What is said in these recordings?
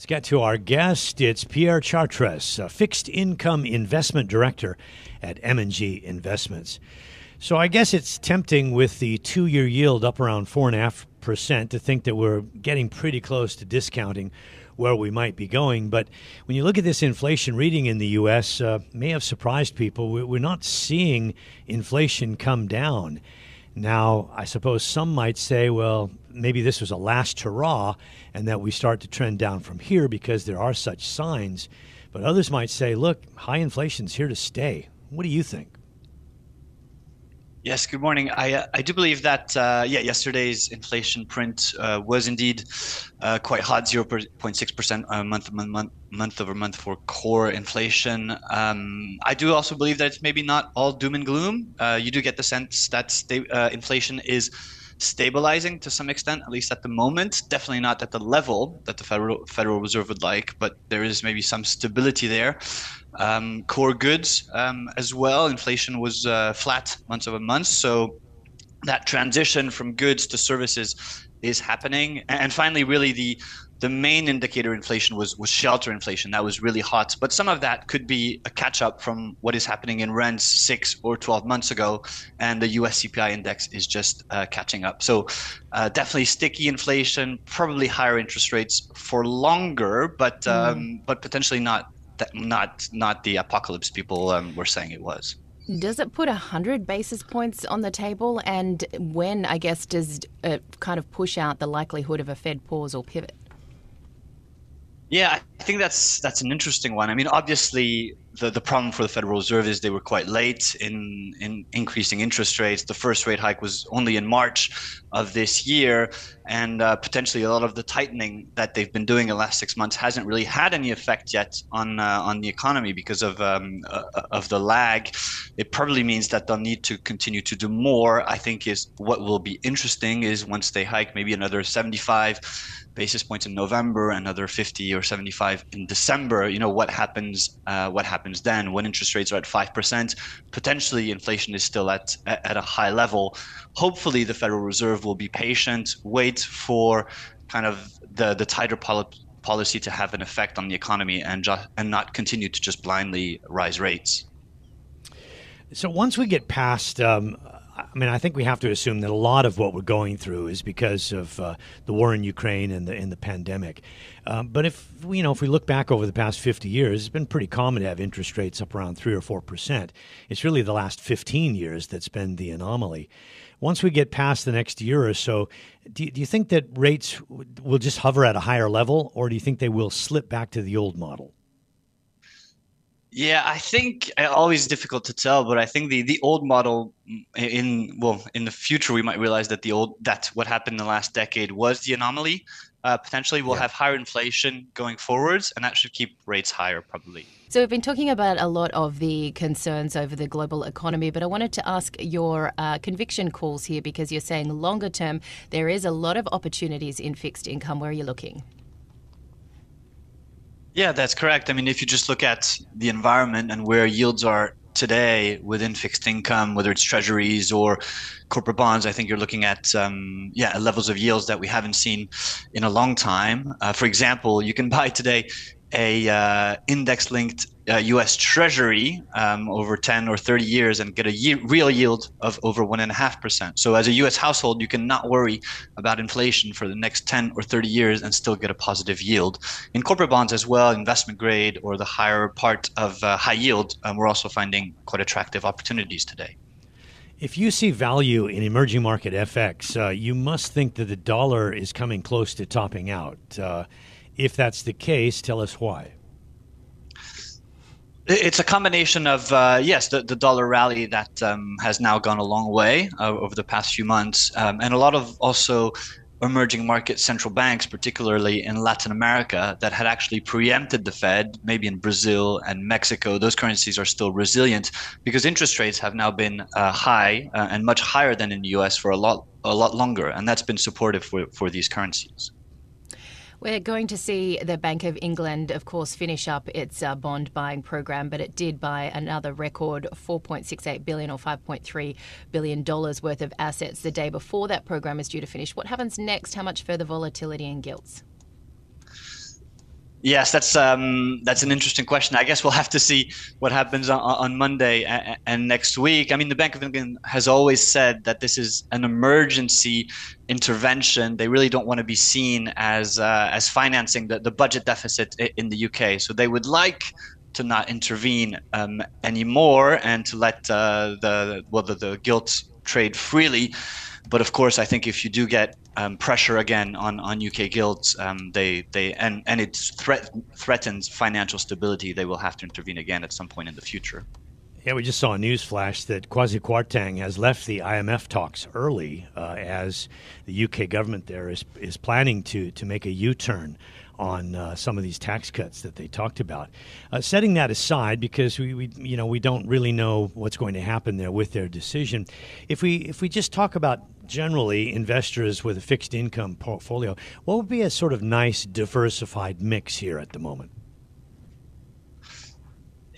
Let's get to our guest. It's Pierre Chartres, a fixed income investment director at M&G Investments. So I guess it's tempting with the two-year yield up around four and a half percent to think that we're getting pretty close to discounting where we might be going. But when you look at this inflation reading in the U.S., uh, may have surprised people. We're not seeing inflation come down. Now, I suppose some might say, well, maybe this was a last hurrah and that we start to trend down from here because there are such signs. But others might say, look, high inflation's here to stay. What do you think? Yes, good morning. I uh, I do believe that uh, yeah, yesterday's inflation print uh, was indeed uh, quite hot, zero point six percent uh, month month month over month for core inflation. Um, I do also believe that it's maybe not all doom and gloom. You do get the sense that sta- inflation is stabilizing to some extent, at least at the moment. Definitely not at the level that the Federal Federal Reserve would like, but there is maybe some stability there. Um, core goods um, as well. Inflation was uh, flat month over month. so that transition from goods to services is happening. And finally, really the the main indicator inflation was was shelter inflation. That was really hot, but some of that could be a catch up from what is happening in rents six or twelve months ago, and the U.S. CPI index is just uh, catching up. So uh, definitely sticky inflation, probably higher interest rates for longer, but mm. um, but potentially not that, not not the apocalypse people um, were saying it was. Does it put 100 basis points on the table? And when, I guess, does it kind of push out the likelihood of a Fed pause or pivot? Yeah, I think that's that's an interesting one. I mean, obviously, the, the problem for the Federal Reserve is they were quite late in in increasing interest rates. The first rate hike was only in March of this year, and uh, potentially a lot of the tightening that they've been doing in the last six months hasn't really had any effect yet on uh, on the economy because of um, uh, of the lag. It probably means that they'll need to continue to do more. I think is what will be interesting is once they hike maybe another 75 basis points in November, another 50 or 75 in December. You know what happens? Uh, what happens then when interest rates are at five percent? Potentially, inflation is still at at a high level. Hopefully, the Federal Reserve will be patient, wait for kind of the the tighter policy to have an effect on the economy and just and not continue to just blindly rise rates. So once we get past um, I mean, I think we have to assume that a lot of what we're going through is because of uh, the war in Ukraine and the and the pandemic. Um, but if you know, if we look back over the past 50 years, it's been pretty common to have interest rates up around three or four percent. It's really the last 15 years that's been the anomaly. Once we get past the next year or so, do do you think that rates will just hover at a higher level, or do you think they will slip back to the old model? Yeah, I think uh, always difficult to tell, but I think the the old model in well in the future we might realize that the old that what happened in the last decade was the anomaly. Uh, potentially, we'll yeah. have higher inflation going forwards, and that should keep rates higher probably. So we've been talking about a lot of the concerns over the global economy, but I wanted to ask your uh, conviction calls here because you're saying longer term there is a lot of opportunities in fixed income. Where are you looking? Yeah, that's correct. I mean, if you just look at the environment and where yields are today within fixed income, whether it's treasuries or corporate bonds, I think you're looking at um, yeah levels of yields that we haven't seen in a long time. Uh, for example, you can buy today a uh, index linked uh, U.S. Treasury um, over 10 or 30 years and get a real yield of over one and a half percent. So as a U.S. household, you can not worry about inflation for the next 10 or 30 years and still get a positive yield. In corporate bonds as well, investment grade or the higher part of uh, high yield, um, we're also finding quite attractive opportunities today. If you see value in emerging market FX, uh, you must think that the dollar is coming close to topping out. Uh, if that's the case, tell us why. It's a combination of uh, yes, the, the dollar rally that um, has now gone a long way uh, over the past few months, um, and a lot of also emerging market central banks, particularly in Latin America, that had actually preempted the Fed, maybe in Brazil and Mexico. Those currencies are still resilient because interest rates have now been uh, high uh, and much higher than in the US for a lot a lot longer, and that's been supportive for, for these currencies. We're going to see the Bank of England, of course, finish up its uh, bond buying program, but it did buy another record 4.68 billion or 5.3 billion dollars worth of assets the day before that program is due to finish. What happens next? How much further volatility in gilts? Yes, that's um, that's an interesting question. I guess we'll have to see what happens on, on Monday and, and, next week. I mean, the Bank of England has always said that this is an emergency intervention. They really don't want to be seen as uh, as financing the, the budget deficit in the UK. So they would like to not intervene um, anymore and to let uh, the well the, the gilt trade freely. But of course, I think if you do get um, pressure again on, on UK gilts, um, they they and and it threat, threatens financial stability, they will have to intervene again at some point in the future. Yeah, we just saw a news flash that Kwasi Kwarteng has left the IMF talks early, uh, as the UK government there is is planning to to make a U turn on uh, some of these tax cuts that they talked about. Uh, setting that aside, because we, we, you know we don't really know what's going to happen there with their decision. If we if we just talk about generally investors with a fixed income portfolio, what would be a sort of nice diversified mix here at the moment?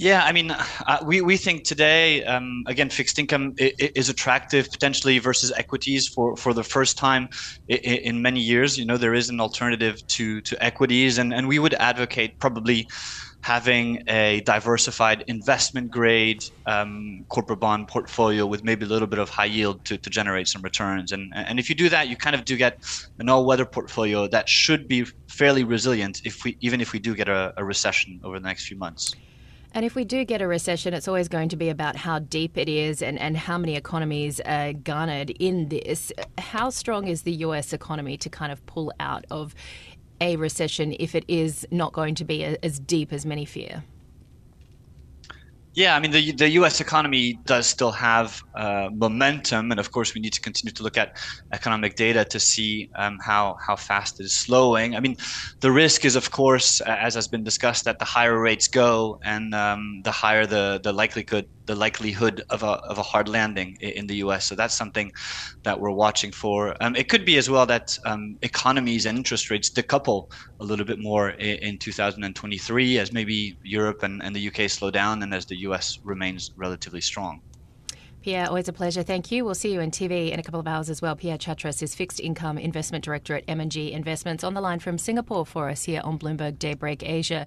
Yeah, I mean, uh, we, we think today, um, again, fixed income is attractive potentially versus equities for, for the first time in, in many years. You know, there is an alternative to, to equities, and, and we would advocate probably having a diversified investment grade um, corporate bond portfolio with maybe a little bit of high yield to, to generate some returns. And, and if you do that, you kind of do get an all weather portfolio that should be fairly resilient if we even if we do get a, a recession over the next few months. And if we do get a recession, it's always going to be about how deep it is and, and how many economies are garnered in this. How strong is the US economy to kind of pull out of a recession if it is not going to be as deep as many fear? Yeah, I mean the the U.S. economy does still have uh, momentum, and of course we need to continue to look at economic data to see um, how how fast it is slowing. I mean, the risk is of course, as has been discussed, that the higher rates go and um, the higher the the likelihood the likelihood of a, of a hard landing in the US. So that's something that we're watching for. Um, it could be as well that um, economies and interest rates decouple a little bit more in, in 2023 as maybe Europe and, and the UK slow down and as the US remains relatively strong. Pierre, always a pleasure. Thank you. We'll see you in TV in a couple of hours as well. Pierre Chartres is Fixed Income Investment Director at M&G Investments on the line from Singapore for us here on Bloomberg Daybreak Asia.